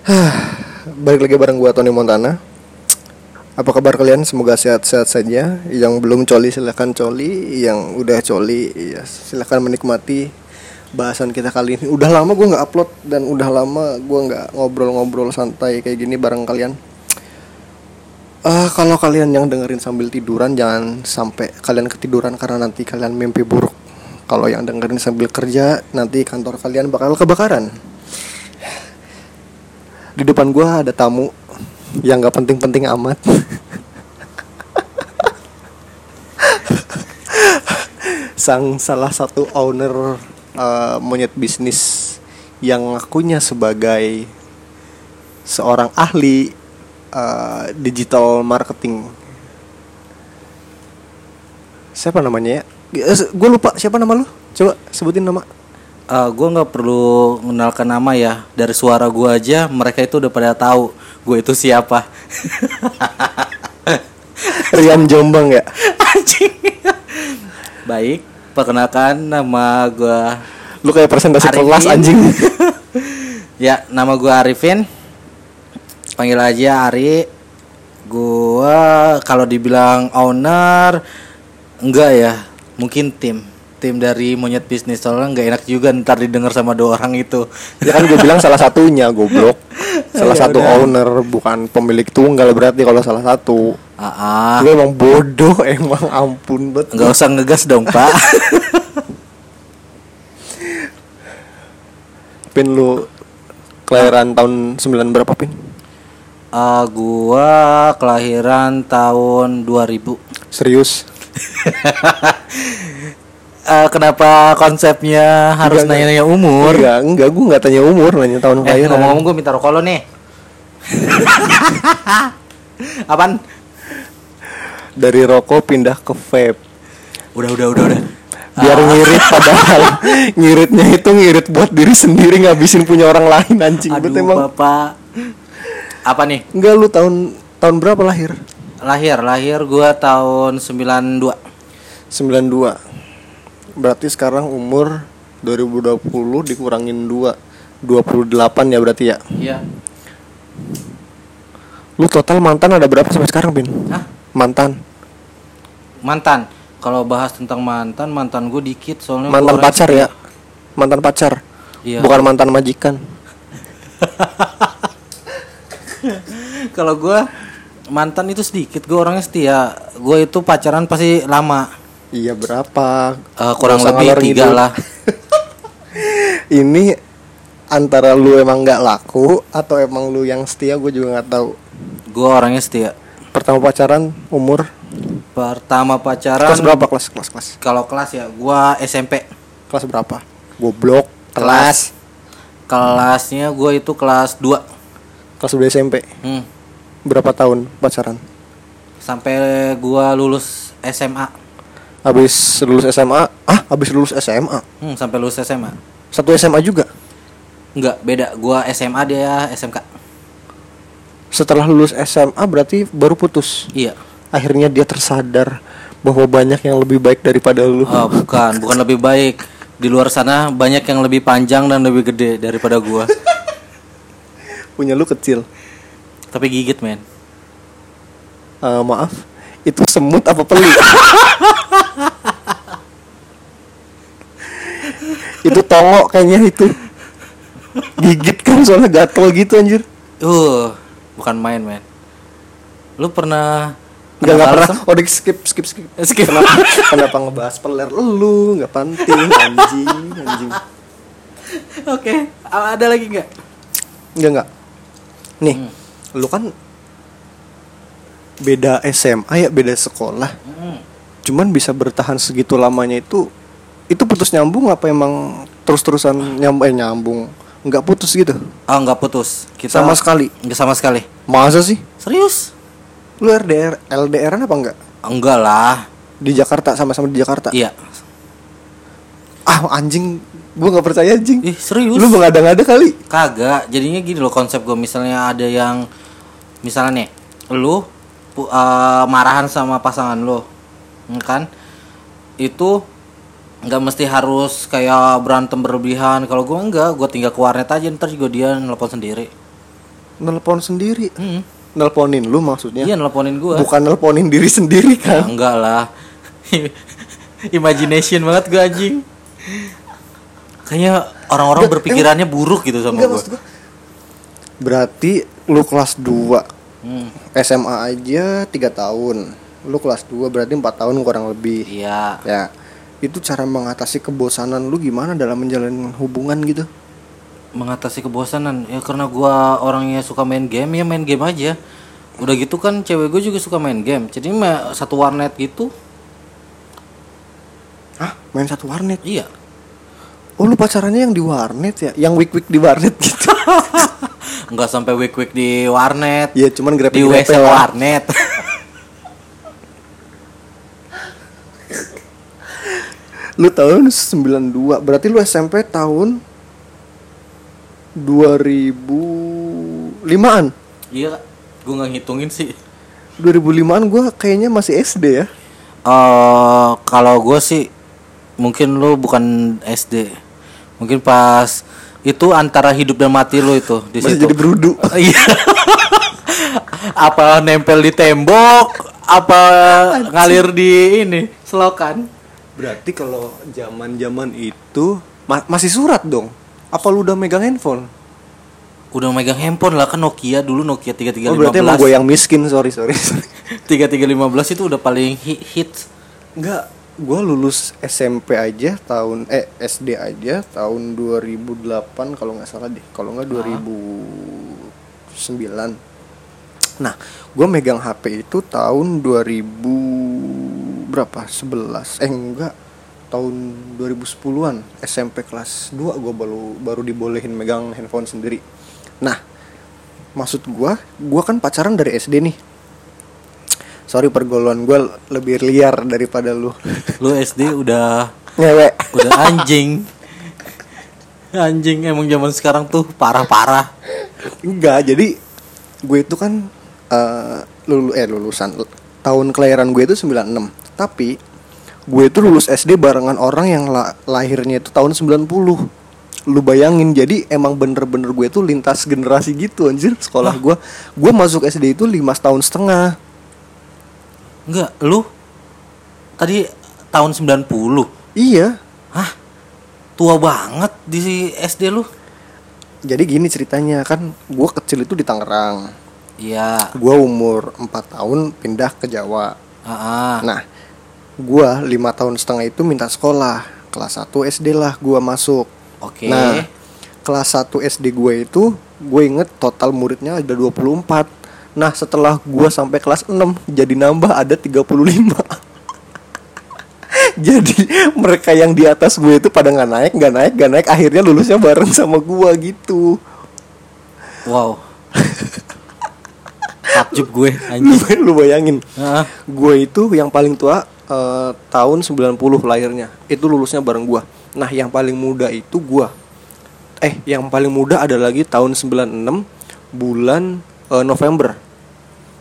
Balik lagi bareng gua Tony Montana. Apa kabar kalian? Semoga sehat-sehat saja. Yang belum coli silahkan coli, yang udah coli ya silahkan menikmati bahasan kita kali ini. Udah lama gua nggak upload dan udah lama gua nggak ngobrol-ngobrol santai kayak gini bareng kalian. Ah, kalau kalian yang dengerin sambil tiduran jangan sampai kalian ketiduran karena nanti kalian mimpi buruk. Kalau yang dengerin sambil kerja nanti kantor kalian bakal kebakaran di depan gua ada tamu yang nggak penting-penting amat. Sang salah satu owner uh, monyet bisnis yang ngakunya sebagai seorang ahli uh, digital marketing. Siapa namanya ya? Gue lupa siapa nama lu? Coba sebutin nama uh, gue nggak perlu mengenalkan nama ya. Dari suara gue aja mereka itu udah pada tahu gue itu siapa. Rian Jombang ya? Anjing. Baik perkenalkan nama gue lu kayak presentasi Arifin. kelas anjing. Ya nama gue Arifin. Panggil aja Ari. Gue kalau dibilang owner enggak ya. Mungkin tim tim dari monyet bisnis soalnya nggak enak juga ntar didengar sama dua orang itu. Ya kan gue bilang salah satunya goblok. Salah Ya satu udah. owner bukan pemilik tunggal berarti kalau salah satu. Ah, ah. lu emang bodoh emang ampun bet. Nggak usah ngegas dong pak. Pin lu kelahiran tahun 9 berapa pin? Ah, gua kelahiran tahun 2000 serius Ah, kenapa konsepnya harus nanya-nanya umur? Enggak enggak gue nggak tanya umur nanya tahun eh kelahiran. ngomong-ngomong gue minta rokok lo nih. Apaan? dari rokok pindah ke vape. Udah udah udah udah. Biar ngirit padahal ngiritnya itu ngirit buat diri sendiri ngabisin punya orang lain anjing. Aduh bet emang bapak. Apa nih? enggak lu tahun tahun berapa lahir? Lahir, lahir gua tahun 92 92 Berarti sekarang umur 2020 dikurangin 2 28 ya berarti ya Iya Lu total mantan ada berapa sampai sekarang Bin? Hah? Mantan Mantan Kalau bahas tentang mantan, mantan gue dikit soalnya Mantan pacar ya? Mantan pacar Iya. Bukan mantan majikan Kalau gua mantan itu sedikit, gue orangnya setia. Gue itu pacaran pasti lama, Iya berapa? Eh, kurang usah lebih tiga ngidul. lah. Ini antara lu emang nggak laku Atau emang lu yang setia gue juga nggak tahu Gue orangnya setia. Pertama pacaran umur Pertama pacaran, Kelas berapa kelas? Kelas kelas kalau kelas ya, gua SMP. Kelas berapa? Goblok Kelas Kelasnya gue itu kelas 2 Kelas udah SMP hmm. Berapa tahun pacaran? Sampai gua lulus SMA. Habis lulus SMA Ah habis lulus SMA Hmm, sampai lulus SMA. Satu SMA juga Enggak, beda. Gua SMA dia SMK. Setelah lulus SMA berarti baru putus Iya. Akhirnya dia tersadar Bahwa banyak yang lebih baik daripada lu Oh, bukan, bukan lebih baik. Di luar sana banyak yang lebih panjang dan lebih gede daripada gua. Punya lu kecil Tapi gigit, men. Eh, Maaf Itu semut apa pelik? itu tongok kayaknya itu Gigit kan soalnya gatel gitu anjir Uh, bukan main, men. Lu pernah Enggak enggak bales, pernah. Oh, di skip skip skip. Skip. Kenapa, kenapa ngebahas peler lu? Enggak penting anjing, anjing. Oke, a- ada lagi nggak? Enggak enggak. Nih, lu kan beda SMA ya, beda sekolah. Cuman bisa bertahan segitu lamanya itu itu putus nyambung apa emang terus-terusan nyambung eh, nyambung? Enggak putus gitu. Oh, nggak putus. Kita Sama sekali. Nggak sama sekali. Masa sih? Serius? Lu RDR LDRan apa enggak? Enggak lah. Di Jakarta sama-sama di Jakarta. Iya. Ah, anjing, gua nggak percaya anjing. Ih, serius? Lu mengada-ngada kali. Kagak. Jadinya gini loh konsep gue. Misalnya ada yang misalnya nih, lu eh, marahan sama pasangan lo, kan? Itu nggak mesti harus kayak berantem berlebihan. Kalau gue enggak, gue tinggal ke warnet aja ntar juga dia nelpon sendiri. Nelpon sendiri. Mm. Nelponin lu maksudnya? Iya nelponin gua. Bukan nelponin diri sendiri Ya, kan? enggak lah. Imagination banget gue anjing. Kayaknya orang-orang Enggak, berpikirannya buruk gitu sama Enggak gue. Berarti lu kelas 2 Hmm. SMA aja 3 tahun. Lu kelas 2 berarti 4 tahun kurang lebih. Iya. Ya. Itu cara mengatasi kebosanan lu gimana dalam menjalin hubungan gitu? Mengatasi kebosanan ya karena gua orangnya suka main game ya main game aja. Udah gitu kan cewek gue juga suka main game. Jadi satu warnet gitu. Hah? Main satu warnet? Iya. Oh lu pacarannya yang di warnet ya? Yang week-week di warnet gitu? Enggak sampai week-week di warnet. Iya cuman di grepe-grepe WC warnet. Lu tahun 92 Berarti lu SMP tahun 2005an iya, gue nggak ngitungin sih. 2005an gue kayaknya masih SD ya eh kalau gue sih mungkin lu bukan SD. Mungkin pas itu antara hidup dan mati lu itu di Masih situ. jadi berudu Iya. apa nempel di tembok, apa ngalir di ini selokan. Berarti kalau zaman-zaman itu ma- Masih surat dong Apa lu udah megang handphone? Udah megang handphone lah kan Nokia dulu Nokia 3315. Oh berarti emang gue yang miskin sorry sorry, sorry. 3315 itu udah paling hi- hits. Enggak Gue lulus SMP aja tahun Eh SD aja tahun 2008 kalau nggak salah deh Kalau nggak 2009 Nah gue megang HP itu tahun 2000 Berapa? 11 Eh enggak Tahun 2010an SMP kelas 2 gue baru baru dibolehin megang handphone sendiri Nah Maksud gue Gue kan pacaran dari SD nih Sorry pergaulan gue lebih liar daripada lu Lu SD udah Ngewek udah anjing. Anjing emang zaman sekarang tuh parah-parah. Enggak, jadi gue itu kan eh lulu eh lulusan tahun kelahiran gue itu 96. Tapi gue itu lulus SD barengan orang yang la- lahirnya itu tahun 90. Lu bayangin jadi emang bener-bener gue itu lintas generasi gitu anjir sekolah gue. Gue masuk SD itu lima tahun setengah. Enggak, lu tadi tahun 90. Iya. Hah? Tua banget di SD lu. Jadi gini ceritanya kan gue kecil itu di Tangerang. Iya. Gue umur 4 tahun pindah ke Jawa. Ah, Nah, gua lima tahun setengah itu minta sekolah. Kelas 1 SD lah gua masuk. Oke. Nah, kelas 1 SD gue itu gue inget total muridnya ada 24. Nah, setelah gua sampai kelas 6 jadi nambah ada 35. jadi mereka yang di atas gue itu pada nggak naik, nggak naik, nggak naik. Akhirnya lulusnya bareng sama gua gitu. wow. Takjub gue anjing. Lu bayangin. Ah, Gue itu yang paling tua eh, tahun 90 lahirnya. Itu lulusnya bareng gua. Nah, yang paling muda itu gua. Eh, yang paling muda ada lagi tahun 96 bulan eh, November.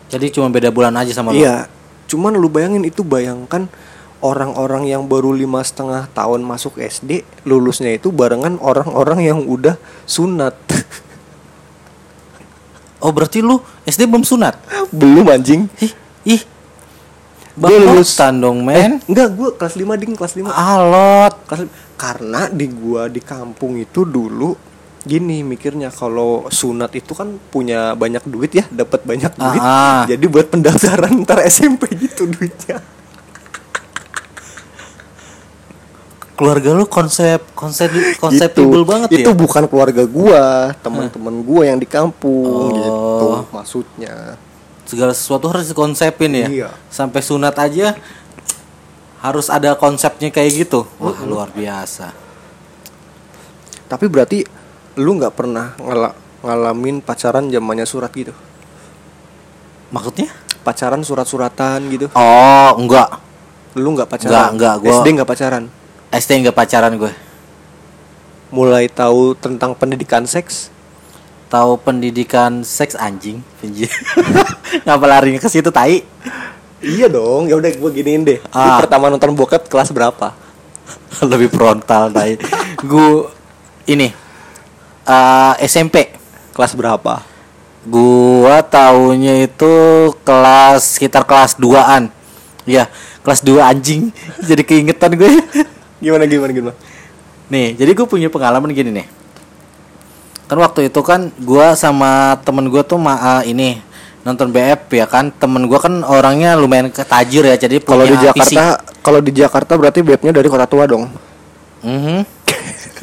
jadi cuma beda bulan aja sama lu. Iya. Cuman lu bayangin itu bayangkan orang-orang yang baru lima setengah tahun masuk SD lulusnya itu barengan orang-orang yang udah sunat. Oh, berarti lu SD belum sunat? Belum anjing. Ih, ih. Gua lulus- Bangkotan dong, Eh, men. enggak, gua kelas 5 ding, kelas 5. Alot. Kelas- karena di gua di kampung itu dulu gini mikirnya kalau sunat itu kan punya banyak duit ya dapat banyak duit Ah, ah. jadi buat pendaftaran ntar SMP gitu duitnya Keluarga lu konsep konsep konseptable Gitu. banget itu ya. bukan keluarga gua teman-teman gua yang di kampung Oh. gitu maksudnya Segala sesuatu harus dikonsepin ya. Iya. Sampai sunat aja harus ada konsepnya kayak gitu. Wah, luar biasa. tapi berarti lu nggak pernah ngala- ngalamin pacaran zamannya surat gitu Maksudnya? pacaran surat-suratan gitu Oh, enggak. lu nggak pacaran Nggak, nggak, gua- SD nggak pacaran SD enggak pacaran gue. mulai tahu tentang pendidikan seks Tahu pendidikan seks anjing, Pinji. Ngapa larinya ke situ tai? Iya dong, ya udah gue giniin deh. Lu Ah. pertama nonton bokep kelas berapa? Lebih frontal tai. Gue ini eh, SMP Kelas berapa? Gua taunya itu kelas sekitar kelas 2-an. Iya, kelas 2 anjing. Jadi keingetan gue. Gimana gimana gimana? Nih, jadi gue punya pengalaman gini nih. Kan waktu itu kan gua sama temen gua tuh ma eh, ini nonton BF ya kan. Temen gua kan orangnya lumayan ketajir ya, jadi Kalau di Jakarta, kalau di Jakarta berarti BF-nya dari kota tua dong. Mhm.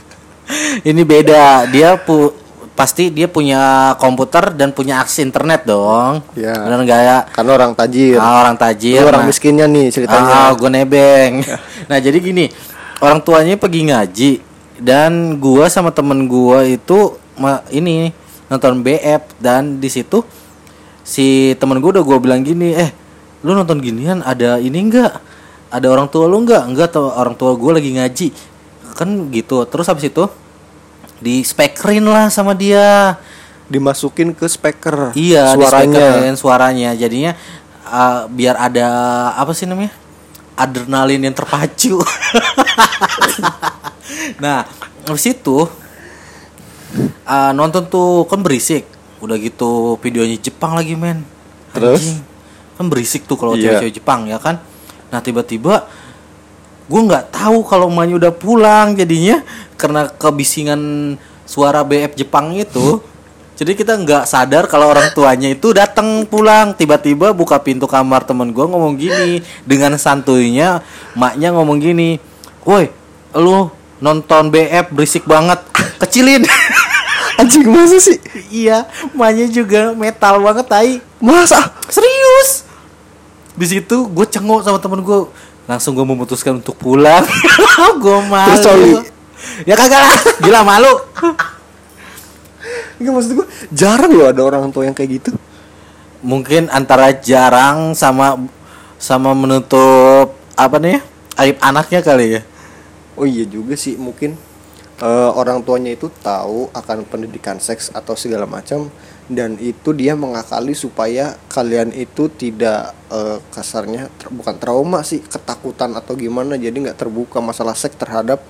ini beda. Dia pu pasti dia punya komputer dan punya akses internet dong. Iya. Bener nggak ya? Karena orang tajir. Ah, orang tajir. Lu orang nah. miskinnya nih ceritanya. Ah, gue nebeng. nah, jadi gini, orang tuanya pergi ngaji dan gua sama temen gua itu ini nonton BF dan di situ si temen gua udah gua bilang gini, "Eh, lu nonton ginian ada ini enggak? Ada orang tua lu enggak?" Enggak, tuh orang tua gua lagi ngaji. Kan gitu. Terus habis itu di spekerin lah sama dia. Dimasukin ke speaker. Iya, suaranya. suaranya. Jadinya uh, biar ada apa sih namanya? Adrenalin yang terpacu. nah, habis itu uh, nonton tuh kan berisik. Udah gitu videonya Jepang lagi, men. Terus? Anjing. Kan berisik tuh kalau Iya. cewek-cewek Jepang ya kan. Nah, tiba-tiba gue nggak tahu kalau emaknya udah pulang jadinya karena kebisingan suara BF Jepang itu jadi kita nggak sadar kalau orang tuanya itu datang pulang tiba-tiba buka pintu kamar temen gue ngomong gini dengan santuinya maknya ngomong gini woi lu nonton BF berisik banget kecilin Anjing masa sih? iya maknya juga metal banget tai. Masa? serius? Di situ gue cengok sama temen gue langsung gue memutuskan untuk pulang. Gue malu. Terus coli? ya kagak lah. Gila malu. Enggak maksud gue jarang loh ada orang tua yang kayak gitu. mungkin antara jarang sama sama menutup apa nih aib anaknya kali ya. Oh iya juga sih mungkin eh, orang tuanya itu tahu akan pendidikan seks atau segala macam dan itu dia mengakali supaya kalian itu tidak eh, kasarnya ter- bukan trauma sih ketakutan atau gimana. Jadi nggak terbuka masalah seks terhadap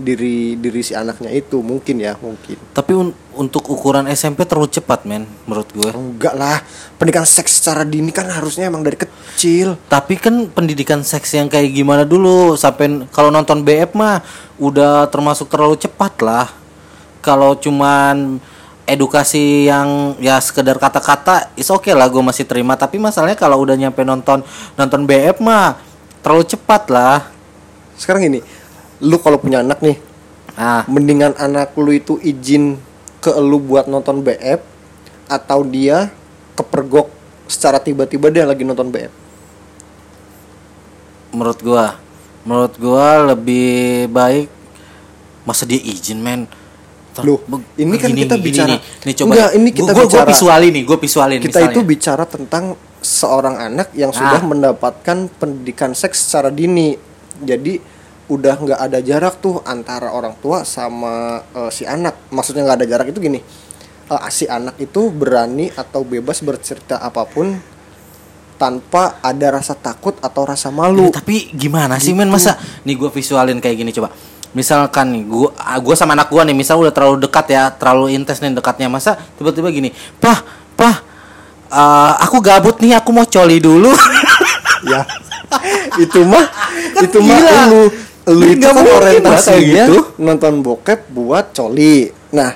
diri diri si anaknya itu mungkin ya mungkin. Tapi un- untuk ukuran SMP terlalu cepat men menurut gue. Enggak lah pendidikan seks secara dini kan harusnya emang dari kecil. Tapi kan pendidikan seks yang kayak gimana dulu sampai kalau nonton BF mah udah termasuk terlalu cepat lah. Kalau cuman edukasi yang ya sekedar kata-kata is oke lah gue masih terima. Tapi masalahnya kalau udah nyampe nonton nonton BF mah terlalu cepat lah. Sekarang ini lu kalau punya anak nih ah. mendingan anak lu itu izin ke lu buat nonton BF atau dia kepergok secara tiba-tiba dia lagi nonton BF menurut gua menurut gua lebih baik masa dia izin men? Loh, be- ini kan kita bicara- nih, nih coba Enggak, ini kita gua, bicara- gua visualin nih gua visualin kita misalnya. itu bicara tentang seorang anak yang sudah Ah. mendapatkan pendidikan seks secara dini. Jadi udah nggak ada jarak tuh antara orang tua sama eh, si anak. Maksudnya nggak ada jarak itu gini eh, si anak itu berani atau bebas bercerita apa pun tanpa ada rasa takut atau rasa malu. Ya, tapi gimana sih men? Gitu. masa nih gua visualin kayak gini coba. Misalkan nih gua ah, gua sama anak gua nih misal udah terlalu dekat ya terlalu intens nih dekatnya masa tiba-tiba gini pah pah eh, aku gabut nih aku mau coli dulu. Ya itu mah Kan itu mah gila. lu lu itu kan orientasinya gitu. nonton bokep buat coli. Nah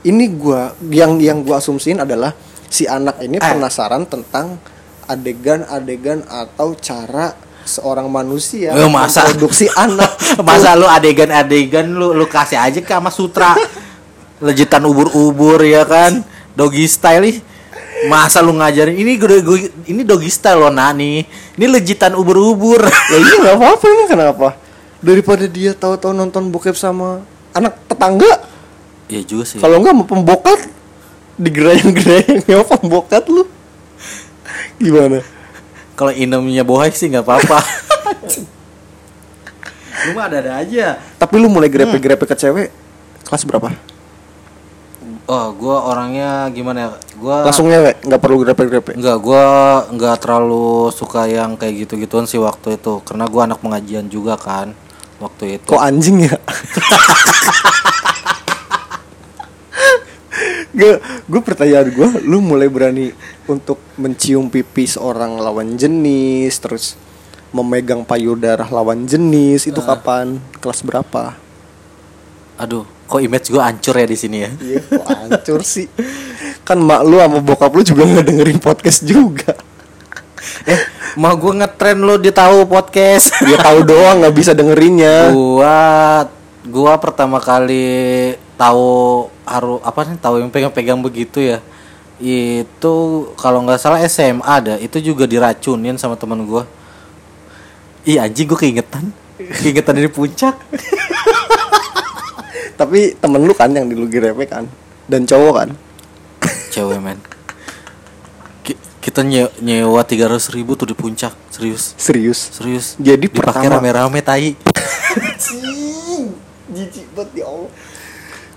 ini gua yang yang gua asumsiin adalah si anak ini Eh. penasaran tentang adegan-adegan atau cara seorang manusia Eh, masa? produksi anak masa lu adegan-adegan lu lu kasih aja ke sama sutra. Lejitan ubur-ubur ya kan? Doggy style nih. Masa lu ngajarin ini gue gue- ini doggy style loh nani. Ini lejitan ubur-ubur. Ya iya nggak apa-apa emang kenapa daripada dia tahu-tahu nonton bokep sama anak tetangga. Ya juga sih. Kalau enggak mau pembokat. Digerayang-gerayang ya pembokat lu. Gimana? kalau inemnya bohai sih nggak apa-apa. Lu mah ada-ada aja. Tapi lu mulai grepe-grepe ke cewek kelas berapa? oh gua orangnya gimana ya? Gua Langsung ngewek, nggak perlu grepe-grepe. Enggak, gua nggak terlalu suka yang kayak gitu-gituan sih waktu itu. Karena gua anak pengajian juga kan waktu itu. Kok anjing ya? Gak, gue pertanyaan gue, lu mulai berani untuk mencium pipi seorang lawan jenis, terus memegang payudara lawan jenis itu kapan? Kelas berapa? Aduh, kok image gue hancur ya di sini ya? Iya, kok hancur sih. Kan mak lu sama bokap lu juga nggak dengerin podcast juga. eh, mau gue ngetren lo dia tahu podcast. Dia tahu doang nggak bisa dengerinnya. gua gua pertama kali tahu harus apa nih tahu yang pegang-pegang begitu ya itu kalau nggak salah SMA ada itu juga diracunin sama teman gua ih anjing gua keingetan keingetan dari puncak Tapi temen lu kan yang di lu kan dan cowok kan. cewek men kita nye- nyewa tiga ribu tuh di puncak serius Serius. serius Jadi dipakai pertama- rame-rame tai jijik banget ya Allah.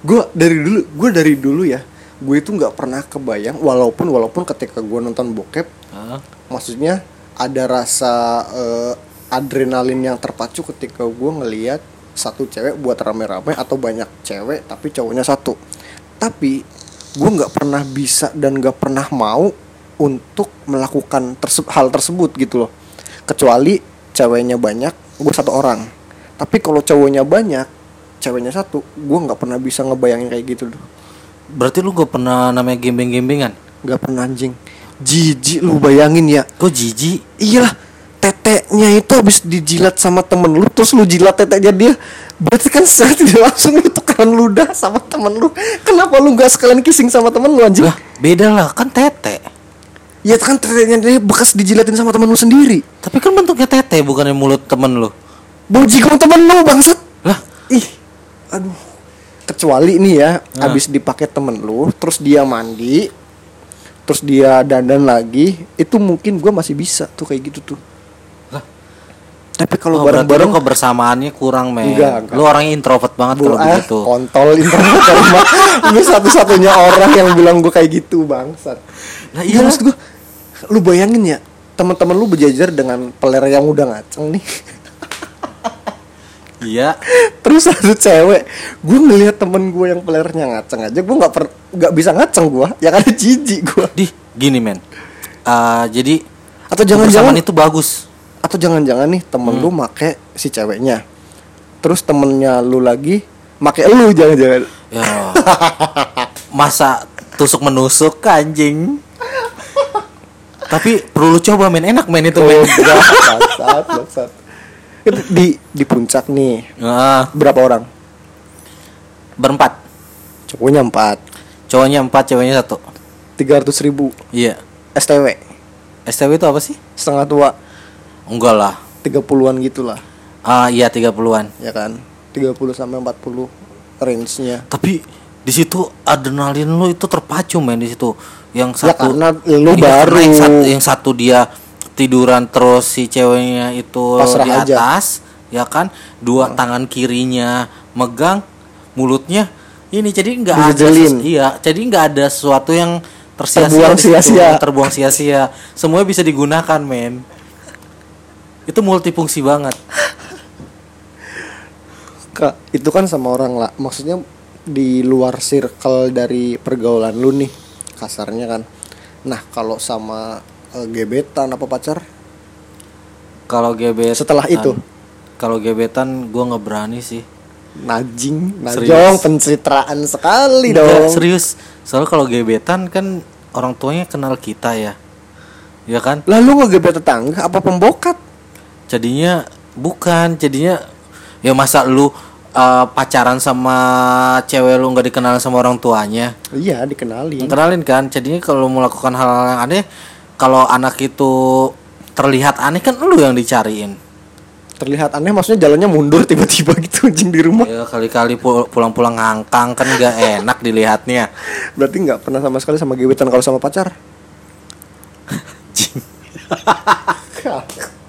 Gue dari dulu, gue dari dulu ya, gue itu nggak pernah kebayang, walaupun walaupun ketika gue nonton bokep, Hah? maksudnya ada rasa eh, adrenalin yang terpacu ketika gue ngelihat satu cewek buat rame-rame atau banyak cewek tapi cowoknya satu. Tapi gue nggak pernah bisa dan nggak pernah mau untuk melakukan terse- hal tersebut gitu loh. Kecuali ceweknya banyak, gue satu orang. Tapi kalau cowoknya banyak, ceweknya satu, gue nggak pernah bisa ngebayangin kayak gitu loh. berarti lu gak pernah namanya gembeng-gembengan Nggak pernah anjing. Jijik lu bayangin ya. kok jijik Iyalah, teteknya itu habis dijilat sama temen lu, terus lu jilat teteknya dia. Berarti kan secara tidak langsung lu tukeran ludah sama temen lu. Kenapa lu nggak sekalian kissing sama temen lu anjing? lah beda lah kan tete Ya kan teteknya dia bekas dijilatin sama temen lu sendiri. Tapi kan bentuknya tete bukannya mulut temen lu. Bojigong temen lu bangsat. Lah, Ih, aduh. Kecuali nih ya, habis dipakai temen lu, terus dia mandi, terus dia dandan lagi, itu mungkin gua masih bisa tuh kayak gitu tuh. Tapi kalau oh, bareng-bareng kebersamaannya kurang, men. Enggak, enggak. Lu orangnya introvert banget kalau ah, begitu. kontol internet rumah. Lu satu-satunya orang yang bilang gue kayak gitu bangsat. Lah, Iya maksud gue, lu bayangin ya, teman-teman lu berjajar dengan peler yang udah ngaceng nih. Iya. Terus satu cewek, gue ngelihat temen gue yang pelernya ngaceng aja, gue nggak per nggak bisa ngaceng gue, ya kan jijik gue. Di gini, men. Ah, jadi Atau jangan-jangan itu bagus. Atau jangan-jangan nih temen lu make si ceweknya, terus temennya lu lagi make lu jangan-jangan. Ya. Masa tusuk menusuk anjing. Tapi perlu lu coba men enak men itu Oh, men. enggak, bangsat, bangsat. Di di puncak nih, Ah, berapa orang? berempat. Cowoknya empat, Cowoknya empat, ceweknya satu. tiga ratus ribu. Iya. STW, STW itu apa sih? setengah tua, Enggak lah. tiga puluhan gitulah, Ah, iya 30-an. ya kan? 30 sampai 40 range-nya. Tapi di situ adrenalin lu itu terpacu men di situ. Yang Ya satu karena lu Iya, baru. yang satu, yang satu dia tiduran terus si ceweknya itu Pasrah di aja. atas, ya kan? Dua tangan kirinya megang mulutnya ini jadi nggak ada iya, jadi nggak ada sesuatu yang tersia-sia Terbuang sia-sia. terbuang sia-sia. Semuanya bisa digunakan, men. Itu multifungsi banget. Kak, itu kan sama orang lah. Maksudnya di luar circle dari pergaulan lu nih, kasarnya kan. Nah, kalau sama eh, gebetan apa pacar? Kalau gebetan Setelah itu? Kalau gebetan gua nggak berani sih. Najing, najong, pencitraan sekali Enggak, dong. serius. Soalnya kalau gebetan kan orang tuanya kenal kita ya. Ya kan? Lalu ngegebet tetangga apa pembokat? Jadinya bukan, jadinya ya masa lu uh, pacaran sama cewek lu nggak dikenal sama orang tuanya. Iya, dikenalin. Kenalin kan. Jadinya kalau melakukan hal-hal yang aneh, kalau anak itu terlihat aneh kan lu yang dicariin. Terlihat aneh maksudnya jalannya mundur tiba-tiba gitu anjing di rumah. Ya kali-kali pu- pulang-pulang ngangkang kan nggak enak dilihatnya. Berarti nggak pernah sama sekali sama gebetan kalau sama pacar.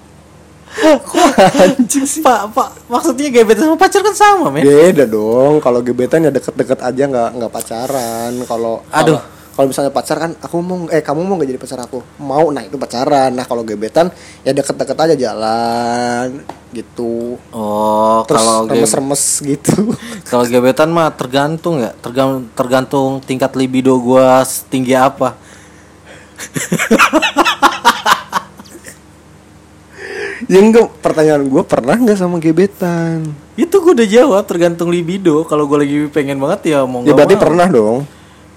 Anjing sih. Pak, Pak, maksudnya gebetan sama pacar kan sama, men. Beda dong. Kalau gebetan ya deket-deket aja nggak nggak pacaran. Kalau Aduh. kalau- misalnya pacar kan aku mau eh kamu mau nggak jadi pacar aku mau nah itu pacaran nah kalau gebetan ya deket-deket aja jalan gitu Oh, terus kalau remes-remes gitu kalau gebetan mah tergantung ya, tergantung tergantung tingkat libido gua setinggi apa. ya enggak pertanyaan gue pernah nggak sama gebetan Itu gua udah jawab tergantung libido. Kalau gua lagi pengen banget ya mau ya berarti mau. pernah dong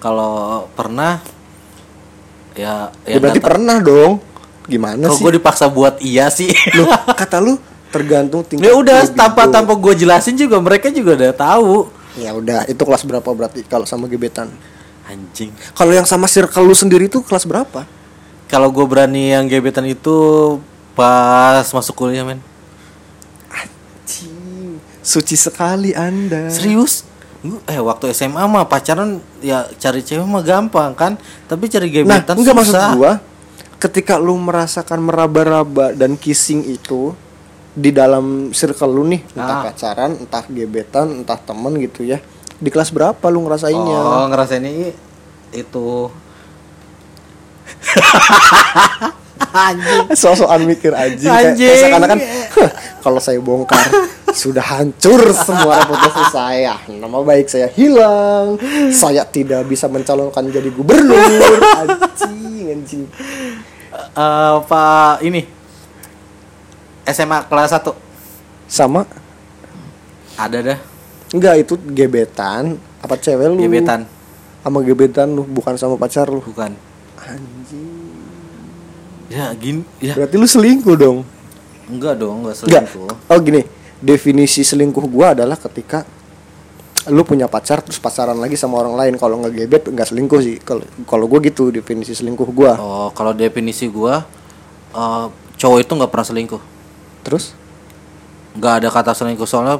Kalau pernah ya ya, berarti nggak pernah dong gimana Kalau sih gue dipaksa buat iya sih. Loh, kata lu tergantung tingkat ya udah libido. tanpa tanpa gue jelasin juga mereka juga udah tahu. ya udah itu kelas berapa berarti kalau sama gebetan Anjing. kalau yang sama circle lu sendiri tuh kelas berapa Kalau gue berani yang gebetan itu pas masuk kuliah men. Anjing, suci sekali anda Serius? Eh waktu SMA mah pacaran ya cari cewek mah gampang kan, tapi cari Nah, gebetan enggak maksud susah. gua ketika lu merasakan meraba-raba dan kissing itu di dalam circle lu nih, entah Ah. pacaran, entah gebetan, entah temen gitu ya. Di kelas berapa lu ngerasainnya? Oh ngerasain ini itu. Anjing. Sosokan mikir anjing kayak- Anjing. kayak seakan-akan "Huh, kalau saya bongkar sudah hancur semua reputasi saya. Nama baik saya hilang. Saya tidak bisa mencalonkan jadi gubernur. Anjing, anjing. Eh, Pak ini SMA kelas 1 Sama ada dah enggak itu gebetan apa cewek lu? gebetan Sama gebetan lu bukan sama pacar lu. bukan. Anjing. Ya gini ya Berarti lu selingkuh dong. enggak dong enggak Enggak. selingkuh. Oh gini, definisi selingkuh gua adalah ketika lu punya pacar terus pacaran lagi sama orang lain. Kalau nggak gebet nggak selingkuh sih. Kalau kalau gua gitu definisi selingkuh gua. Oh kalau definisi gua eh, cowok itu nggak pernah selingkuh. Terus nggak ada kata selingkuh soalnya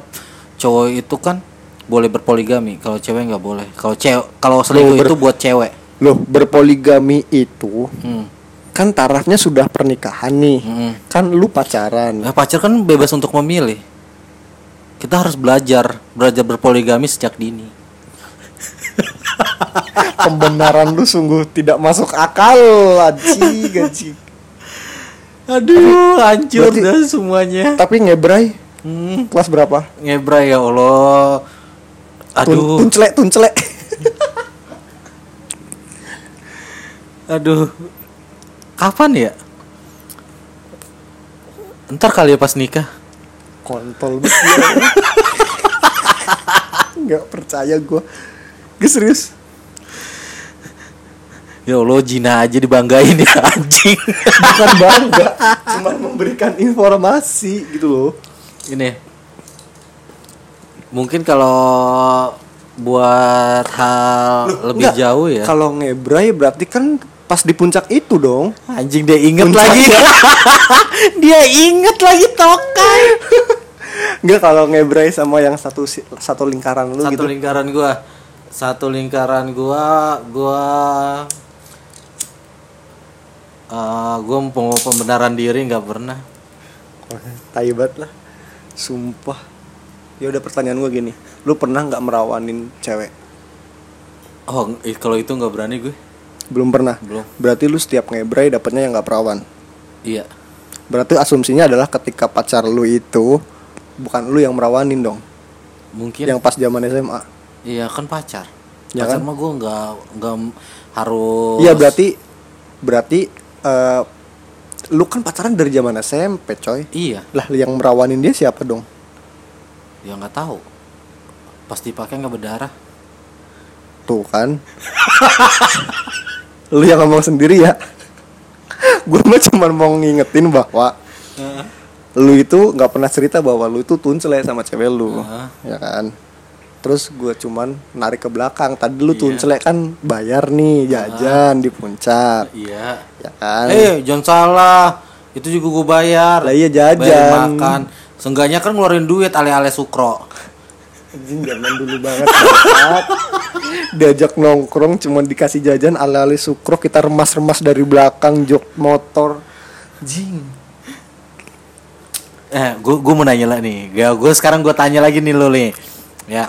cowok itu kan boleh berpoligami kalau cewek nggak boleh kalau cewek kalau selingkuh ber- itu buat cewek loh berpoligami itu hmm. Kan tarafnya sudah pernikahan nih. Mm-mm. Kan lu pacaran. nah, pacar kan bebas untuk memilih kita harus belajar belajar berpoligami sejak dini Pembenaran lu sungguh tidak masuk akal, anjing, anjing. aduh hancur Berarti- dah semuanya Tapi ngebrai hmm. kelas berapa? ngebra ya allah Tun, aduh tuncelek, tuncelek. aduh kapan ya ntar kali ya pas nikah Kontol banget. Nggak percaya gua. Gue serius. ya allah Jina aja dibanggain ya anjing Bukan bangga, cuma memberikan informasi gitu loh. ini mungkin kalau buat hal lebih Nggak, jauh ya Kalau ngebrai berarti kan pas di puncak itu dong. anjing dia inget Puncak lagi dia inget lagi tokai Enggak kalau ngebrai sama yang satu satu lingkaran lu satu gitu. lingkaran gua satu lingkaran gua gua eh gua mau pembenaran diri nggak pernah Wah, Tai banget lah. Sumpah. Ya udah pertanyaan gua gini. Lu pernah nggak merawanin cewek? oh eh, kalau itu nggak berani gue Belum pernah. Belum. Berarti lu setiap ngebrai dapetnya yang nggak perawan. iya Berarti asumsinya adalah ketika pacar lu itu bukan lu yang merawanin dong. mungkin Yang pas zaman SMA. iya kan pacar Ya pacar kan? mah gua nggak nggak harus Iya berarti berarti eh, lu kan pacaran dari zaman SMP coy. iya Lah yang merawanin dia siapa dong? ya nggak tahu pasti pakai nggak berdarah Tuh kan. lu yang ngomong sendiri ya. Gue mah cuma mau ngingetin bahwa lu itu nggak pernah cerita bahwa lu itu tuncel ya sama cewek lu, Heeh. ya kan? Terus gue cuman narik ke belakang. Tadi lu Iya. tuncel kan bayar nih jajan di puncak, iya ya kan? eh jangan salah itu juga gue bayar Lah iya, jajan. Bayar makan Seenggaknya kan ngeluarin duit ale-ale sukro Anjing zaman dulu banget banget. Diajak nongkrong cuma dikasih jajan ala-ala sukro kita remas-remas dari belakang jok motor. Jing. Eh gue gue mau nanya lah nih Gue sekarang gue tanya lagi nih lo nih Ya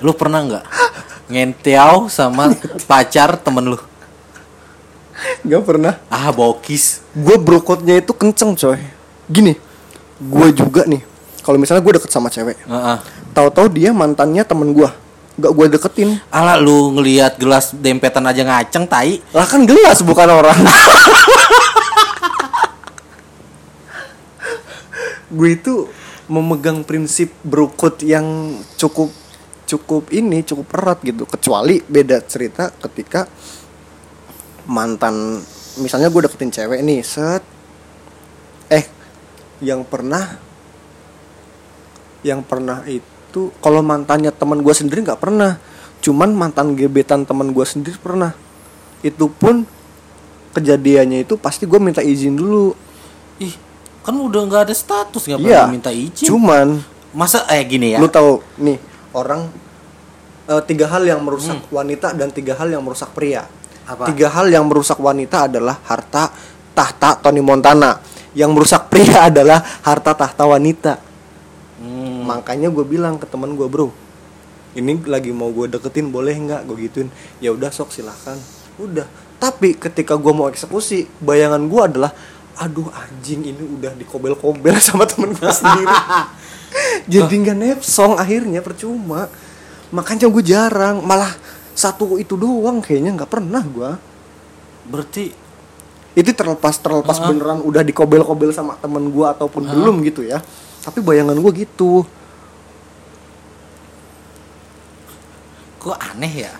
Lu pernah nggak Ngenteau sama pacar temen lu. Gak pernah. Ah, bokis. Gue brokotnya itu kenceng coy. Gini, gue juga nih. Kalau misalnya gue deket sama cewek, Heeh. Tahu-tahu dia mantannya temen gue, gak gue deketin. Alah lu ngelihat gelas dempetan aja ngaceng tai. Lah kan gelas bukan orang. gue itu memegang prinsip brokot yang cukup cukup ini cukup erat gitu. Kecuali beda cerita ketika mantan misalnya gue deketin cewek nih set eh yang pernah yang pernah itu kalau mantannya teman gue sendiri nggak pernah. Cuman mantan gebetan teman gue sendiri pernah. Itu pun kejadiannya itu pasti gue minta izin dulu. Ih, kan udah nggak ada status nggak perlu minta izin. cuman Masa eh gini ya. lu tahu nih orang eh, tiga hal yang merusak wanita dan tiga hal yang merusak pria. Apa? tiga hal yang merusak wanita adalah harta tahta Tony Montana. Yang merusak pria adalah harta tahta wanita Hmm. makanya gue bilang ke teman gue bro ini lagi mau gue deketin boleh nggak? Gue gituin. Ya udah sok silahkan udah. Tapi ketika gue mau eksekusi bayangan gue adalah aduh anjing ini udah dikobel-kobel sama temen gue sendiri. Jadi nggak nepsong akhirnya percuma. Makanya gue jarang. Malah satu itu doang kayaknya nggak pernah gue Berarti itu terlepas terlepas Ah. beneran udah dikobel-kobel sama temen gue ataupun belum gitu ya tapi bayangan gue gitu kok aneh ya?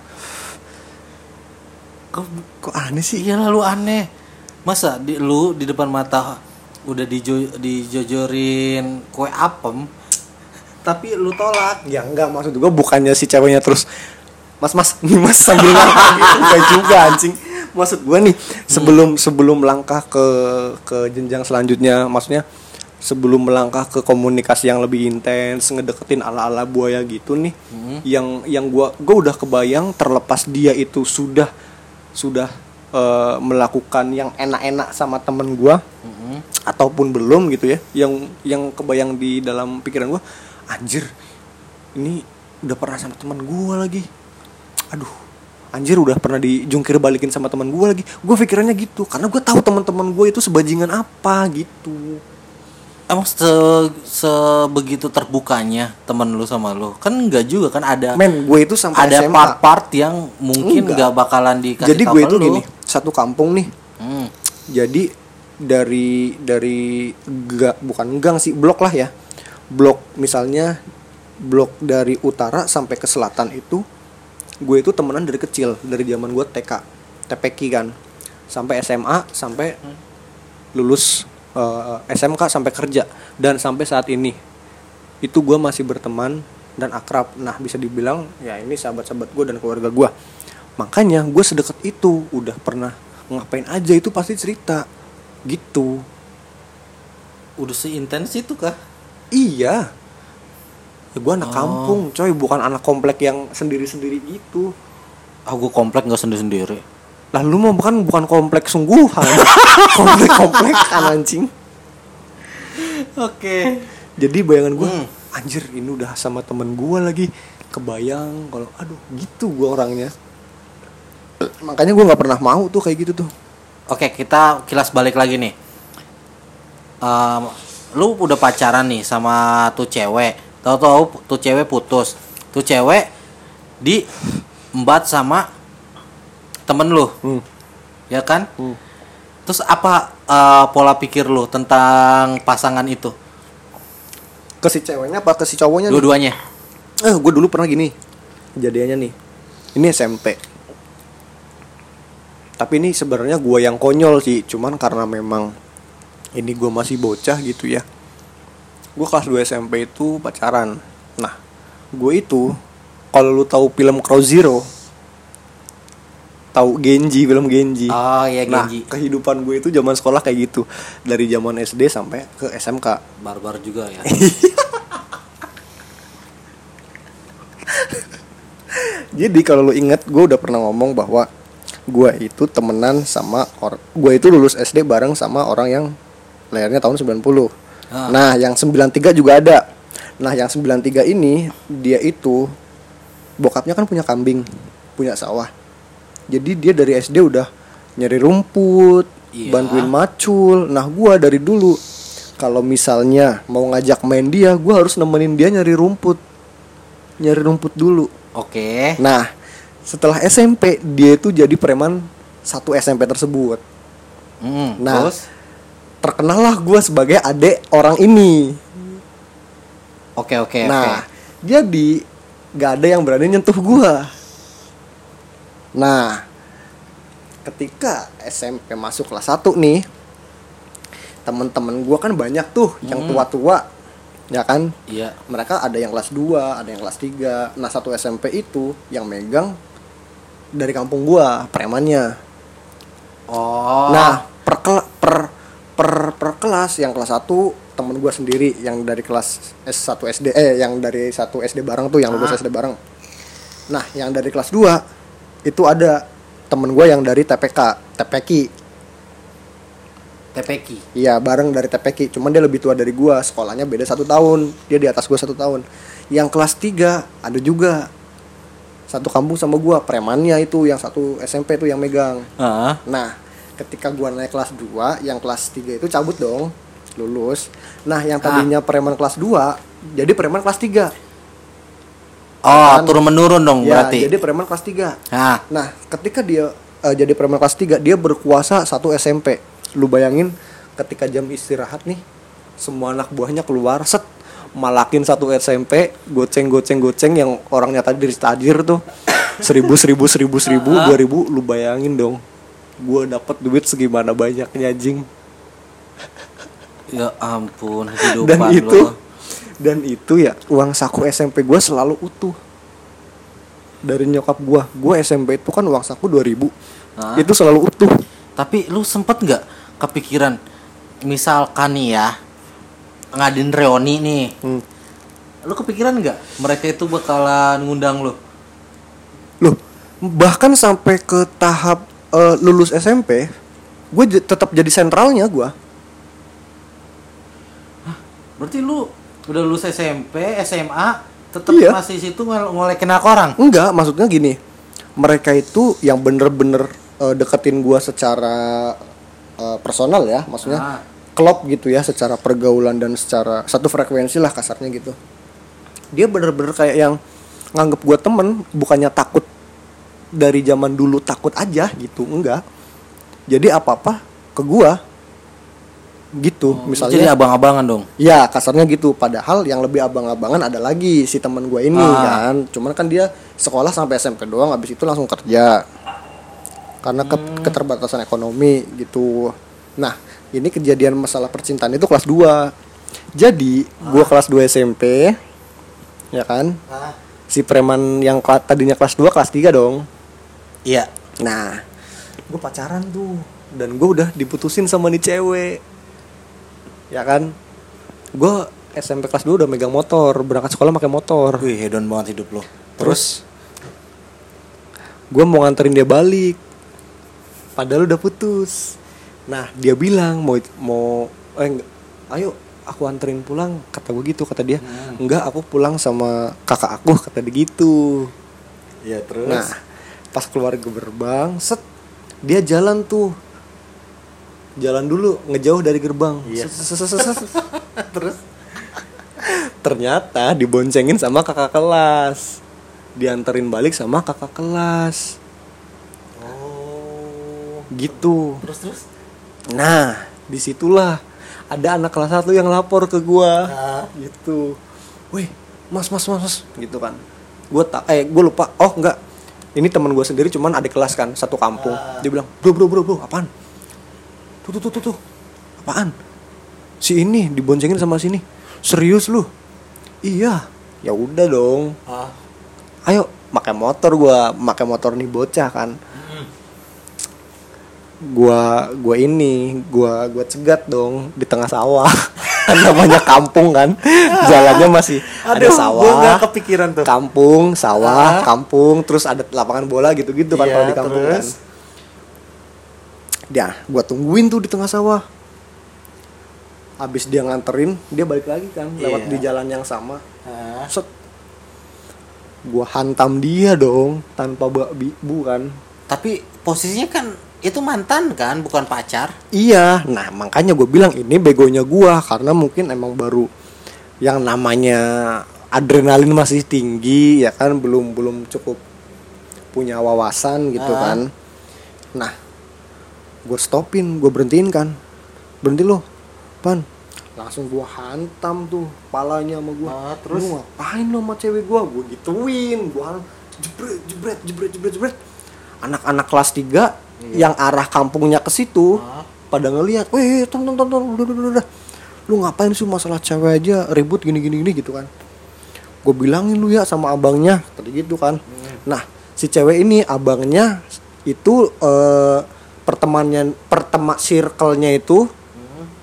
kok kok aneh sih Iya lalu aneh. Masa di lu di depan mata udah dijo, dijojorin kue apem tapi lu tolak. Ya enggak maksud gue bukannya si ceweknya terus Mas mas nih mas sambil langkah gitu enggak juga anjing Maksud gue nih sebelum sebelum melangkah ke ke jenjang selanjutnya maksudnya sebelum melangkah ke komunikasi yang lebih intens ngedeketin ala ala buaya gitu nih yang yang gua gua udah kebayang terlepas dia itu sudah sudah eh, melakukan yang enak-enak sama temen gua Mm-mm. ataupun belum gitu ya yang yang kebayang di dalam pikiran gua anjir ini udah pernah sama teman gua lagi. Aduh anjir udah pernah dijungkir balikin sama teman gua lagi. Gue pikirannya gitu karena gue tahu teman-teman gue itu sebajingan apa gitu Emang se sebegitu terbukanya temen lu sama lu? Kan enggak juga kan ada men gue itu sampai ada SMA part-part yang mungkin Enggak. nggak bakalan dikasih jadi gue itu lu. gini satu kampung nih Hmm. jadi dari dari ga, bukan gang sih blok lah ya blok misalnya blok dari utara sampai ke selatan itu gue itu temenan dari kecil dari zaman gue TK TPK kan sampai SMA sampai lulus eh, SMK sampai kerja. Dan sampai saat ini itu gue masih berteman dan akrab. Nah bisa dibilang ya ini sahabat-sahabat gue dan keluarga gue makanya gue sedekat itu udah pernah ngapain aja itu pasti cerita. Gitu. Udah seintens itu kah? iya. Ya gue anak Oh. kampung coy. Bukan anak komplek yang sendiri-sendiri gitu. Ah gue komplek nggak sendiri-sendiri. Lah lu mah bukan bukan komplek sungguhan komplek komplek kan anjing Oke. jadi bayangan gue Hmm. anjir ini udah sama temen gue lagi kebayang kalau aduh gitu gue orangnya makanya gue nggak pernah mau tuh kayak gitu tuh Oke, kita kilas balik lagi nih. Em, lu udah pacaran nih sama tuh cewek. Tahu-tahu tuh cewek putus. Tuh cewek di embat sama temen lu, hmm. ya kan? Hmm. Terus apa eh, pola pikir lu tentang pasangan itu? ke si ceweknya apa ke si cowoknya? Dua-duanya. eh gue dulu pernah gini kejadiannya nih ini SMP tapi ini sebenarnya gue yang konyol sih cuman karena memang ini gue masih bocah gitu ya gue kelas 2 SMP itu pacaran nah gue itu kalau lu tahu film Crow Zero tahu Genji film Genji Oh iya nah Genji. kehidupan gue itu zaman sekolah kayak gitu dari zaman SD sampai ke SMK Barbar juga ya. Jadi kalau lu inget gue udah pernah ngomong bahwa gue itu temenan sama or gue itu lulus SD bareng sama orang yang lahirnya tahun 90. Ah. Nah, yang 93 juga ada. Nah, yang 93 ini dia itu bokapnya kan punya kambing punya sawah jadi dia dari SD udah nyari rumput Iya. bantuin macul. Nah gua dari dulu kalau misalnya mau ngajak main dia gua harus nemenin dia nyari rumput. Nyari rumput dulu. Oke. nah setelah SMP dia itu jadi preman satu SMP tersebut. Hmm, Nah, terus? terkenal lah gue sebagai adek orang ini. Oke oke nah jadi gak ada yang berani nyentuh gua nah ketika SMP masuk kelas 1 nih teman-teman gua kan banyak tuh yang Hmm. tua-tua ya kan. Iya. mereka ada yang kelas 2 ada yang kelas 3 nah satu SMP itu yang megang dari kampung gua premannya Oh. Nah, per, per per per kelas yang kelas 1 temen gue sendiri yang dari kelas S1 SD eh yang dari satu SD bareng tuh yang lulus Ah. SD bareng. Nah, yang dari kelas 2 itu ada temen gue yang dari TPK, TPK. TPK. Iya, bareng dari TPK. Cuman dia lebih tua dari gua, sekolahnya beda satu tahun. Dia di atas gua satu tahun. Yang kelas 3 ada juga satu kampung sama gua, premannya itu yang satu SMP tuh yang megang. Heeh. Nah, ketika gua naik kelas 2, yang kelas 3 itu cabut dong, lulus. Nah, yang tadinya preman kelas 2 jadi preman kelas 3. Oh, Kan? turun menurun dong Ya, berarti. jadi preman kelas 3. Nah, Nah, ketika dia eh, jadi preman kelas 3, dia berkuasa satu SMP. Lu bayangin ketika jam istirahat nih, semua anak buahnya keluar, set malakin satu SMP, goceng goceng goceng yang orangnya tadi dari tajir tuh seribu seribu seribu seribu dua ribu lu bayangin dong gue dapat duit segimana banyaknya jing ya ampun kehidupan dan itu lo. Dan itu ya uang saku SMP gue selalu utuh dari nyokap gue gue SMP itu kan uang saku 2000 Hah? itu selalu utuh Tapi lu sempet nggak kepikiran misalkan nih ya ngadain reuni nih. Hmm. Lu kepikiran nggak mereka itu bakalan ngundang lu? Loh, bahkan sampai ke tahap eh, lulus SMP, gue tetap jadi sentralnya gue. Berarti lu udah lulus SMP, SMA, tetap Iya. masih situ ngol- ngolekin anak orang. Enggak, maksudnya gini, mereka itu yang bener-bener eh, deketin gue secara eh, personal ya, maksudnya Ah. klop gitu ya, secara pergaulan dan secara satu frekuensi lah kasarnya gitu. Dia bener-bener kayak yang nganggep gue temen, bukannya takut dari zaman dulu takut aja gitu, enggak. Jadi apa-apa ke gua gitu, misalnya Jadi abang-abangan dong. Ya kasarnya gitu. Padahal yang lebih abang-abangan ada lagi si teman gue ini Ah. kan. Cuman kan dia sekolah sampai SMP doang, habis itu langsung kerja. Karena ke- keterbatasan ekonomi gitu. Nah ini kejadian masalah percintaan itu kelas 2 Jadi gua kelas 2 SMP, ya kan. Si preman yang kela- tadinya kelas 2 kelas 3 dong. Iya. Nah, gue pacaran tuh dan gue udah diputusin sama nih cewek, ya kan? Gue SMP kelas 2 udah megang motor, berangkat sekolah pakai motor. Wih, hedon banget hidup lo. Terus gue mau nganterin dia balik, padahal udah putus. Nah, dia bilang mau mau eh enggak, ayo aku anterin pulang, kata gue gitu kata dia. Enggak, aku pulang sama kakak aku kata dia gitu. Iya, terus. Nah, pas keluar gerbang, set dia jalan tuh. Jalan dulu, ngejauh dari gerbang. Iya. Terus ternyata diboncengin sama kakak kelas. Dianterin balik sama kakak kelas. oh. Gitu. Terus terus. Nah, di situlah ada anak kelas 1 yang lapor ke gua. Ah. Gitu. Wih, Mas, Mas, Mas, Mas, gitu kan. Gua tak eh gua lupa. Oh, enggak. Ini teman gua sendiri cuman adik kelas kan, satu kampung. Dia bilang, "Bro, bro, bro, bro, apaan?" Tuh, tuh, tuh, tuh, tuh. Apaan? Si ini diboncengin sama sini. Serius lu? Iya. Ya udah dong. Ah. Ayo, pakai motor gua, pakai motor nih bocah kan gua gua ini gua gua cegat dong di tengah sawah kan namanya kampung kan jalannya masih ada Aduh, sawah gua kepikiran tuh. kampung sawah Ah. kampung terus ada lapangan bola gitu gitu kan Iya, kalau di kampung kan terus? Dia gua tungguin tuh di tengah sawah habis dia nganterin dia balik lagi kan lewat Iya. di jalan yang sama Ah. set gua hantam dia dong tanpa babi bukan Tapi posisinya kan itu mantan kan, bukan pacar. Iya, nah makanya gue bilang ini begonya gua karena mungkin emang baru yang namanya adrenalin masih tinggi ya kan belum belum cukup punya wawasan gitu Ah. kan. Nah, gue stopin, gue berhentiin kan, berhenti lo, pan. Langsung gua hantam tuh palanya sama gua. Ah, terus? Lu ngapain lo sama cewek gua? Gue gituin, gua jebret jebret jebret jebret jebret. Anak-anak kelas 3 yang arah kampungnya ke situ Ah. pada ngelihat, "Weh, ton ton ton ton, udah udah udah, udah. Lu ngapain sih masalah cewek aja ribut gini gini gini gitu kan." Gue bilangin lu ya sama abangnya, tadi gitu kan. Nah, si cewek ini abangnya itu eh pertemanannya pertema circle-nya itu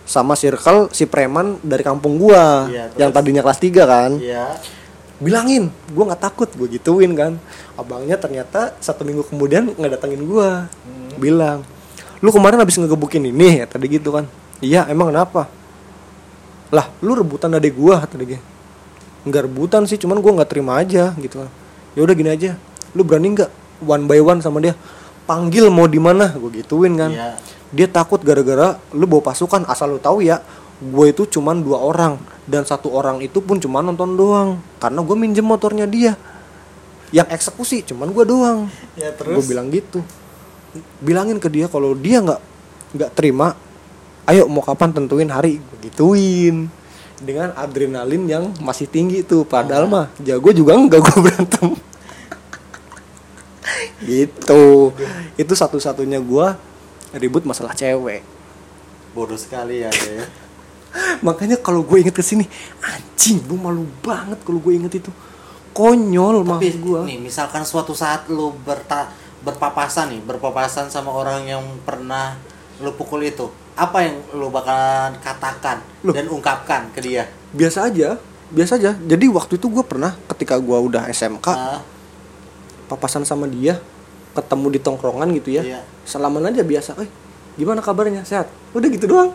sama circle si preman dari kampung gua Iya, yang tadinya kelas 3 kan. Iya. bilangin gue nggak takut gue gituin kan. Abangnya ternyata satu minggu kemudian nggak datengin gue bilang lu kemarin habis ngegebukin ini ya? Tadi gitu kan. Iya emang kenapa? Lah lu rebutan adek gue tadi dia. Nggak rebutan sih cuman gue nggak terima aja gitu kan. Ya udah gini aja lu berani nggak one by one sama dia panggil mau di mana gue gituin kan. Iya. dia takut gara-gara lu bawa pasukan asal lu tahu ya gue itu cuman dua orang. Dan satu orang itu pun cuma nonton doang karena gue minjem motornya dia. Yang eksekusi cuman gue doang. Ya gue bilang gitu. Bilangin ke dia kalau dia nggak nggak terima ayo mau kapan tentuin hari gituin. Dengan adrenalin yang masih tinggi tuh padahal mah jago juga enggak gue berantem gitu itu satu-satunya gue ribut masalah cewek Bodoh sekali ya, ya. makanya kalau gue inget ke sini anjing gue malu banget kalau gue inget itu konyol maksud gue nih, misalkan suatu saat lu berta berpapasan nih, berpapasan sama orang yang pernah lu pukul itu, apa yang lu bakalan katakan Loh. dan ungkapkan ke dia? biasa aja biasa aja jadi waktu itu gue pernah ketika gue udah SMK Ah, papasan sama dia ketemu di tongkrongan gitu ya. Iya. salaman aja biasa eh gimana kabarnya? Sehat? Udah gitu doang.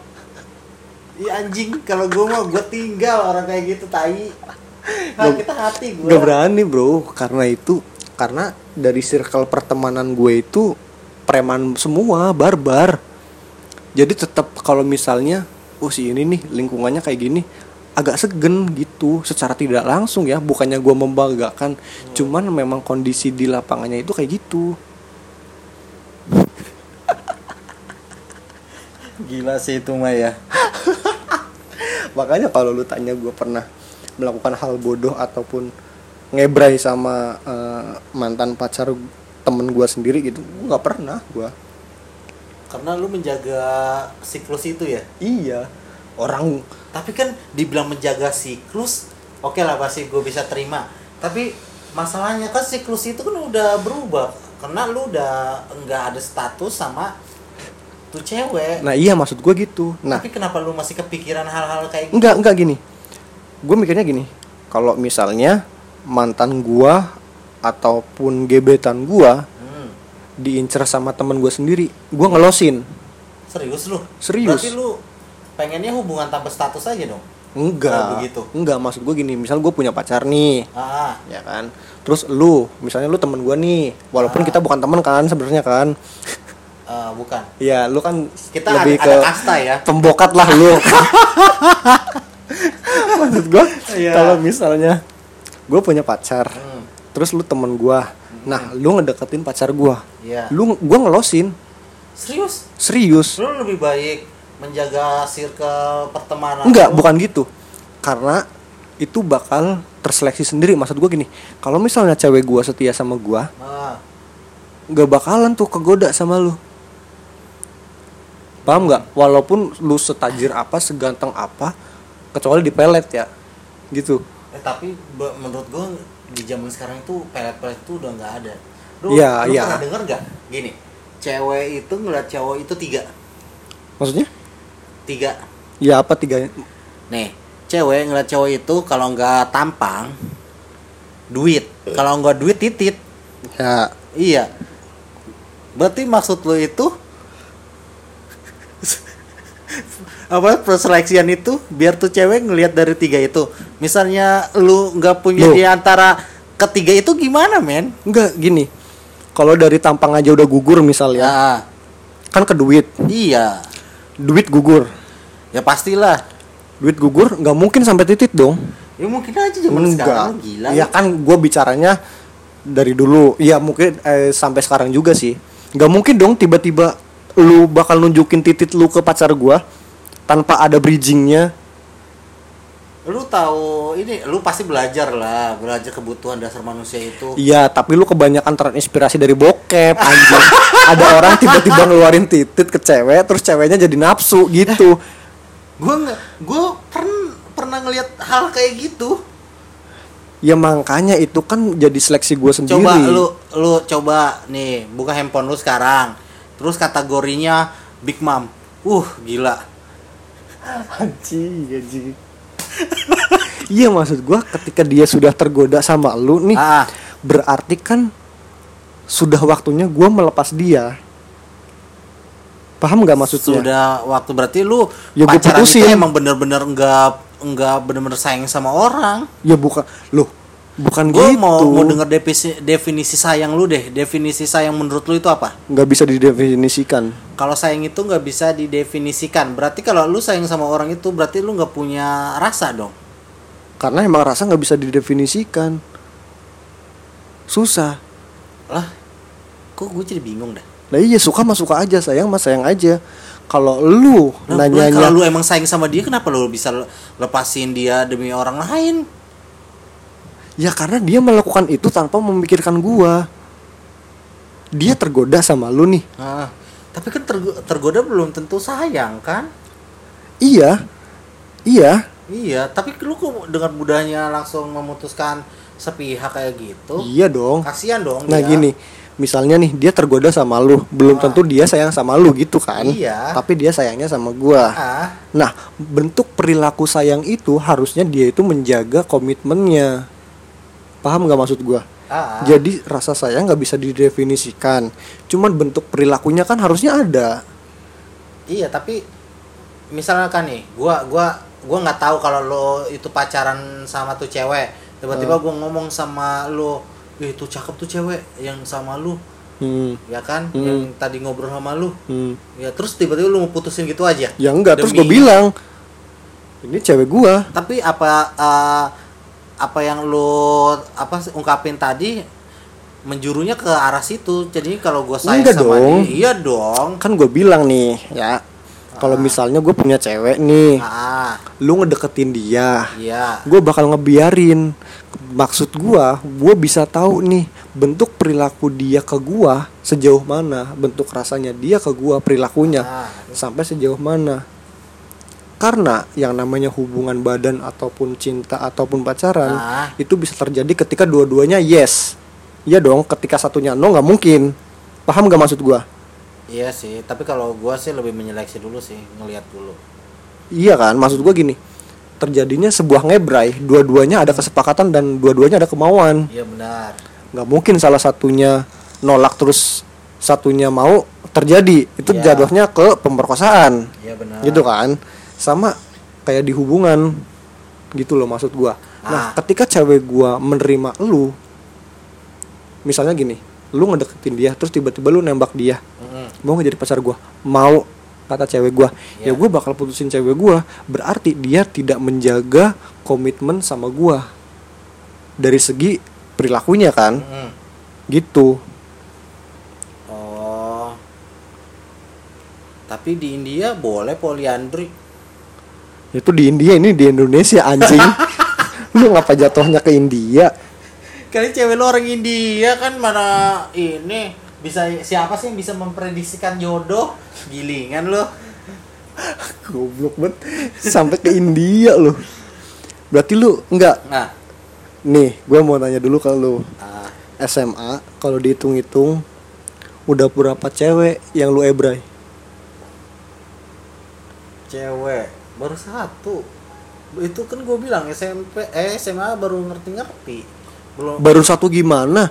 Iya anjing, kalau gua mau gua tinggal orang kayak gitu tai. Nah, Gak- kita hati gua. Gak berani bro. Karena itu karena dari circle pertemanan gue itu preman semua barbar. Jadi tetap kalau misalnya oh si ini nih lingkungannya kayak gini agak segen gitu secara tidak langsung ya bukannya gue membanggakan cuman memang kondisi di lapangannya itu kayak gitu Gila sih itu mah ya. makanya kalau lu tanya gue pernah melakukan hal bodoh ataupun ngebrai sama eh, mantan pacar temen gue sendiri gitu nggak pernah gue Karena lu menjaga siklus itu ya. iya orang Tapi kan dibilang menjaga siklus, oke lah pasti gue bisa terima. Tapi masalahnya kan siklus itu kan udah berubah. Karena lu udah nggak ada status sama tuh cewek. nah iya maksud gue gitu nah Tapi kenapa lu masih kepikiran hal-hal kayak gitu? enggak enggak gini gue mikirnya gini kalau misalnya mantan gue ataupun gebetan gue Hmm, diincer sama temen gue sendiri gue ngelosin serius lu? Serius. Berarti lu pengennya hubungan tanpa status aja dong? enggak Oh, begitu. enggak maksud gue gini misal gue punya pacar nih Ah, ya kan terus lu misalnya lu temen gue nih walaupun Ah. kita bukan temen kan sebenarnya kan eh, bukan. ya lu kan Kita lebih ada, ke ada kasta ya. pembokat lah lu maksud gue Iya. kalau misalnya gue punya pacar Hmm, terus lu temen gue nah lu ngedeketin pacar gue Iya. lu gue ngelosin Serius? serius Lu lebih baik menjaga circle pertemanan enggak lu. bukan gitu. Karena itu bakal terseleksi sendiri. Maksud gue gini kalau misalnya cewek gue setia sama gue Ah, nggak bakalan tuh kegoda sama lu. Paham nggak? Walaupun lu setajir apa seganteng apa kecuali di pelet ya. Gitu. Eh, tapi menurut gua di zaman sekarang itu pelet-pelet itu udah nggak ada. Lu, Iya, lu iya. pernah denger nggak? Gini, cewek itu ngeliat cowok itu tiga, maksudnya tiga. ya apa tiga Nih, cewek ngeliat cowok itu kalau nggak tampang, duit. Kalau nggak duit titit. ya Iya. Berarti maksud lo itu apa perseleksian itu biar tuh cewek ngelihat dari tiga itu. Misalnya lu nggak punya Loh. di antara ketiga itu gimana men Enggak gini. Kalau dari tampang aja udah gugur misalnya, ya kan ke duit. iya Duit gugur. ya pastilah Duit gugur nggak mungkin sampai titik dong. ya mungkin aja zaman sekarang gila Iya kan gue bicaranya dari dulu. Iya mungkin eh, sampai sekarang juga sih. Nggak mungkin dong tiba-tiba lu bakal nunjukin titik lu ke pacar gua tanpa ada bridgingnya. Lu tahu ini lu pasti belajar lah belajar kebutuhan dasar manusia itu Iya, tapi lu kebanyakan terinspirasi dari bokep anjing. ada orang tiba-tiba ngeluarin titit ke cewek terus ceweknya jadi nafsu gitu. gue nggak gue pernah pernah ngelihat hal kayak gitu Ya makanya itu kan jadi seleksi gue sendiri. coba lu lu coba nih buka handphone lu sekarang terus kategorinya big mom uh gila anjing, anjing. Iya maksud gua ketika dia sudah tergoda sama lu nih ah berarti kan sudah waktunya gua melepas dia. Paham nggak maksudnya? sudah waktu berarti lu Ya, pacaran itu putusin. emang bener-bener nggak nggak bener-bener sayang sama orang Ya bukan loh, bukan gue gitu. mau mau denger definisi definisi sayang lu deh definisi sayang menurut lu itu apa nggak bisa didefinisikan. kalau sayang itu nggak bisa didefinisikan berarti kalau lu sayang sama orang itu berarti lu nggak punya rasa dong Karena emang rasa nggak bisa didefinisikan. Susah. lah kok gue jadi bingung dah Lah iya suka mah suka aja, sayang mah sayang aja. Kalau lu Nah, nanyanya kalau lu emang sayang sama dia kenapa lu bisa le- lepasin dia demi orang lain Ya karena dia melakukan itu tanpa memikirkan gua. Dia tergoda sama lu nih. Nah, tapi kan tergo- tergoda belum tentu sayang kan Iya. Iya. iya tapi lu kok dengan mudahnya langsung memutuskan sepihak kayak gitu Iya dong. kasihan dong Nah dia. gini, misalnya nih dia tergoda sama lu, belum tentu dia sayang sama lu gitu kan? Iya. Tapi dia sayangnya sama gua. ah Nah, bentuk perilaku sayang itu harusnya dia itu menjaga komitmennya. Paham nggak maksud gua? ah Jadi rasa sayang nggak bisa didefinisikan. Cuman bentuk perilakunya kan harusnya ada. Iya, tapi misalnya kan nih, gua gua gua nggak tahu kalau lo itu pacaran sama tuh cewek. Tiba-tiba gua ngomong sama lo, "Ih, itu cakep tuh cewek yang sama lu." Hmm. Ya kan? Hmm. Yang tadi ngobrol sama lu. hmm. Ya, terus tiba-tiba lu mau putusin gitu aja. Ya enggak, terus gue bilang ini cewek gua. Tapi apa eh, apa yang lu apa ungkapin tadi menjurunya ke arah situ. Jadi kalau gua sayang Enggak sama dong. dia, iya dong. Kan gue bilang nih, ya. Kalau misalnya gue punya cewek nih, Ah, lu ngedeketin dia, iya. gue bakal ngebiarin. Maksud gua, gue bisa tahu nih bentuk perilaku dia ke gua sejauh mana, bentuk rasanya dia ke gua perilakunya Ah, sampai sejauh mana. Karena yang namanya hubungan badan ataupun cinta ataupun pacaran Ah. itu bisa terjadi ketika dua-duanya yes. Iya dong, ketika satunya no nggak mungkin. Paham gak maksud gua? Iya sih, tapi kalau gua sih lebih menyeleksi dulu sih, ngelihat dulu. Iya kan, maksud gua gini. Terjadinya sebuah ngebrai, dua-duanya ada kesepakatan dan dua-duanya ada kemauan. Iya benar. nggak mungkin salah satunya nolak terus satunya mau terjadi itu Iya. jatuhnya ke pemerkosaan Iya benar. gitu kan sama kayak di hubungan gitu loh maksud gua nah Ah. ketika cewek gua menerima lu misalnya gini lu ngedeketin dia terus tiba-tiba lu nembak dia Mm-mm. mau nggak jadi pacar gua mau kata cewek gua ya Iya. gua bakal putusin cewek gua berarti dia tidak menjaga komitmen sama gua dari segi perilakunya kan Mm-mm. gitu Oh. Tapi di India boleh poliandri. Itu di India ini di Indonesia anjing. Lu ngapa jatuhnya ke India? Kali cewek lo orang India kan mana ini bisa siapa sih yang bisa memprediksikan jodoh? Gilingan lo. goblok banget. Sampai ke India lu. Berarti lu enggak Nah, nih gue mau tanya dulu ke lu. Ah, SMA kalau dihitung-hitung udah berapa cewek yang lu ebray? Cewek baru satu. Itu kan gue bilang SMP eh SMA baru ngerti-ngerti. Belum baru satu gimana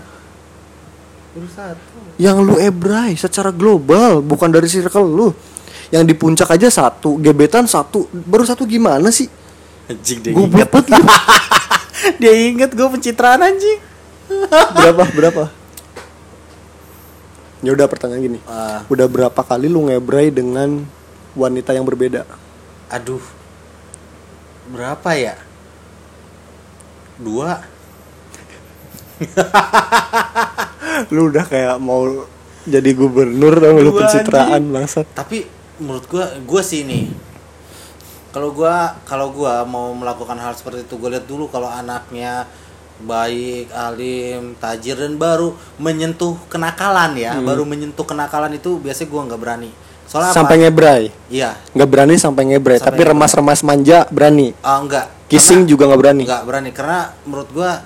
baru satu. yang lu ebray secara global bukan dari circle lu yang di puncak aja satu gebetan satu baru satu gimana sih Anjing dia Goblok inget. dia inget gue pencitraan anjing. berapa berapa ya udah pertanyaan gini Ah. udah berapa kali lu ngebray dengan wanita yang berbeda Aduh. Berapa ya? Dua. lu udah kayak mau jadi gubernur dong lu pencitraan bangsat Tapi menurut gua gua sih ini kalau gua kalau gua mau melakukan hal seperti itu gua lihat dulu kalau anaknya baik, alim, tajir dan baru menyentuh kenakalan ya, baru menyentuh kenakalan itu biasanya gua nggak berani. Soalnya apa? sampai ngebray Iya. nggak berani sampai ngebray Sampai tapi remas-remas manja berani Ah enggak. kissing juga nggak berani nggak berani karena menurut gua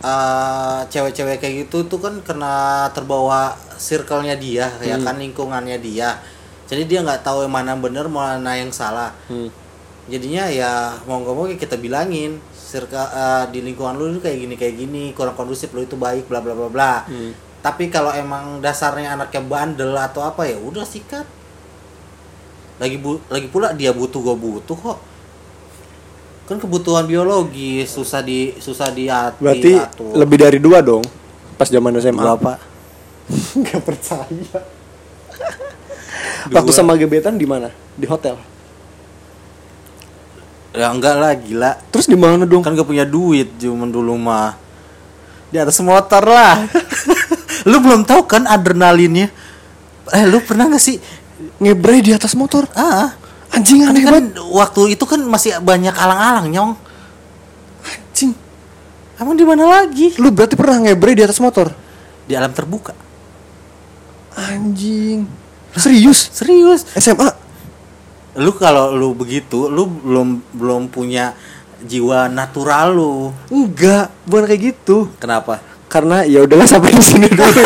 eh, cewek-cewek kayak gitu tuh kan kena terbawa circle-nya dia ya Hmm. kan lingkungannya dia jadi dia nggak tahu yang mana bener mana yang salah Hmm. jadinya ya mau nggak mau ya kita bilangin circle eh, di lingkungan lu itu kayak gini kayak gini kurang kondusif lu itu baik bla bla bla bla Hmm. tapi kalau emang dasarnya anaknya bandel atau apa ya udah sikat lagi bu lagi pula dia butuh gue butuh kok. Kan kebutuhan biologi susah di susah diatur berarti lebih dari dua dong pas zaman SMA dua apa nggak percaya. Waktu sama gebetan di mana? Di hotel. Ya enggak lah gila. Terus di mana dong? Kan gak punya duit cuman dulu mah. Di atas motor lah. Lu belum tahu kan adrenalinnya? Eh lu pernah gak sih ngebray di atas motor. Ah. Anjing aneh kan banget. waktu itu kan masih banyak alang-alang nyong. Anjing. Emang di mana lagi? Lu berarti pernah ngebray di atas motor? Di alam terbuka. Anjing. Serius? Serius. SMA lu kalau lu begitu lu belum belum punya jiwa natural lu. Enggak bukan kayak gitu. Kenapa? Karena ya udahlah sampai di sini dulu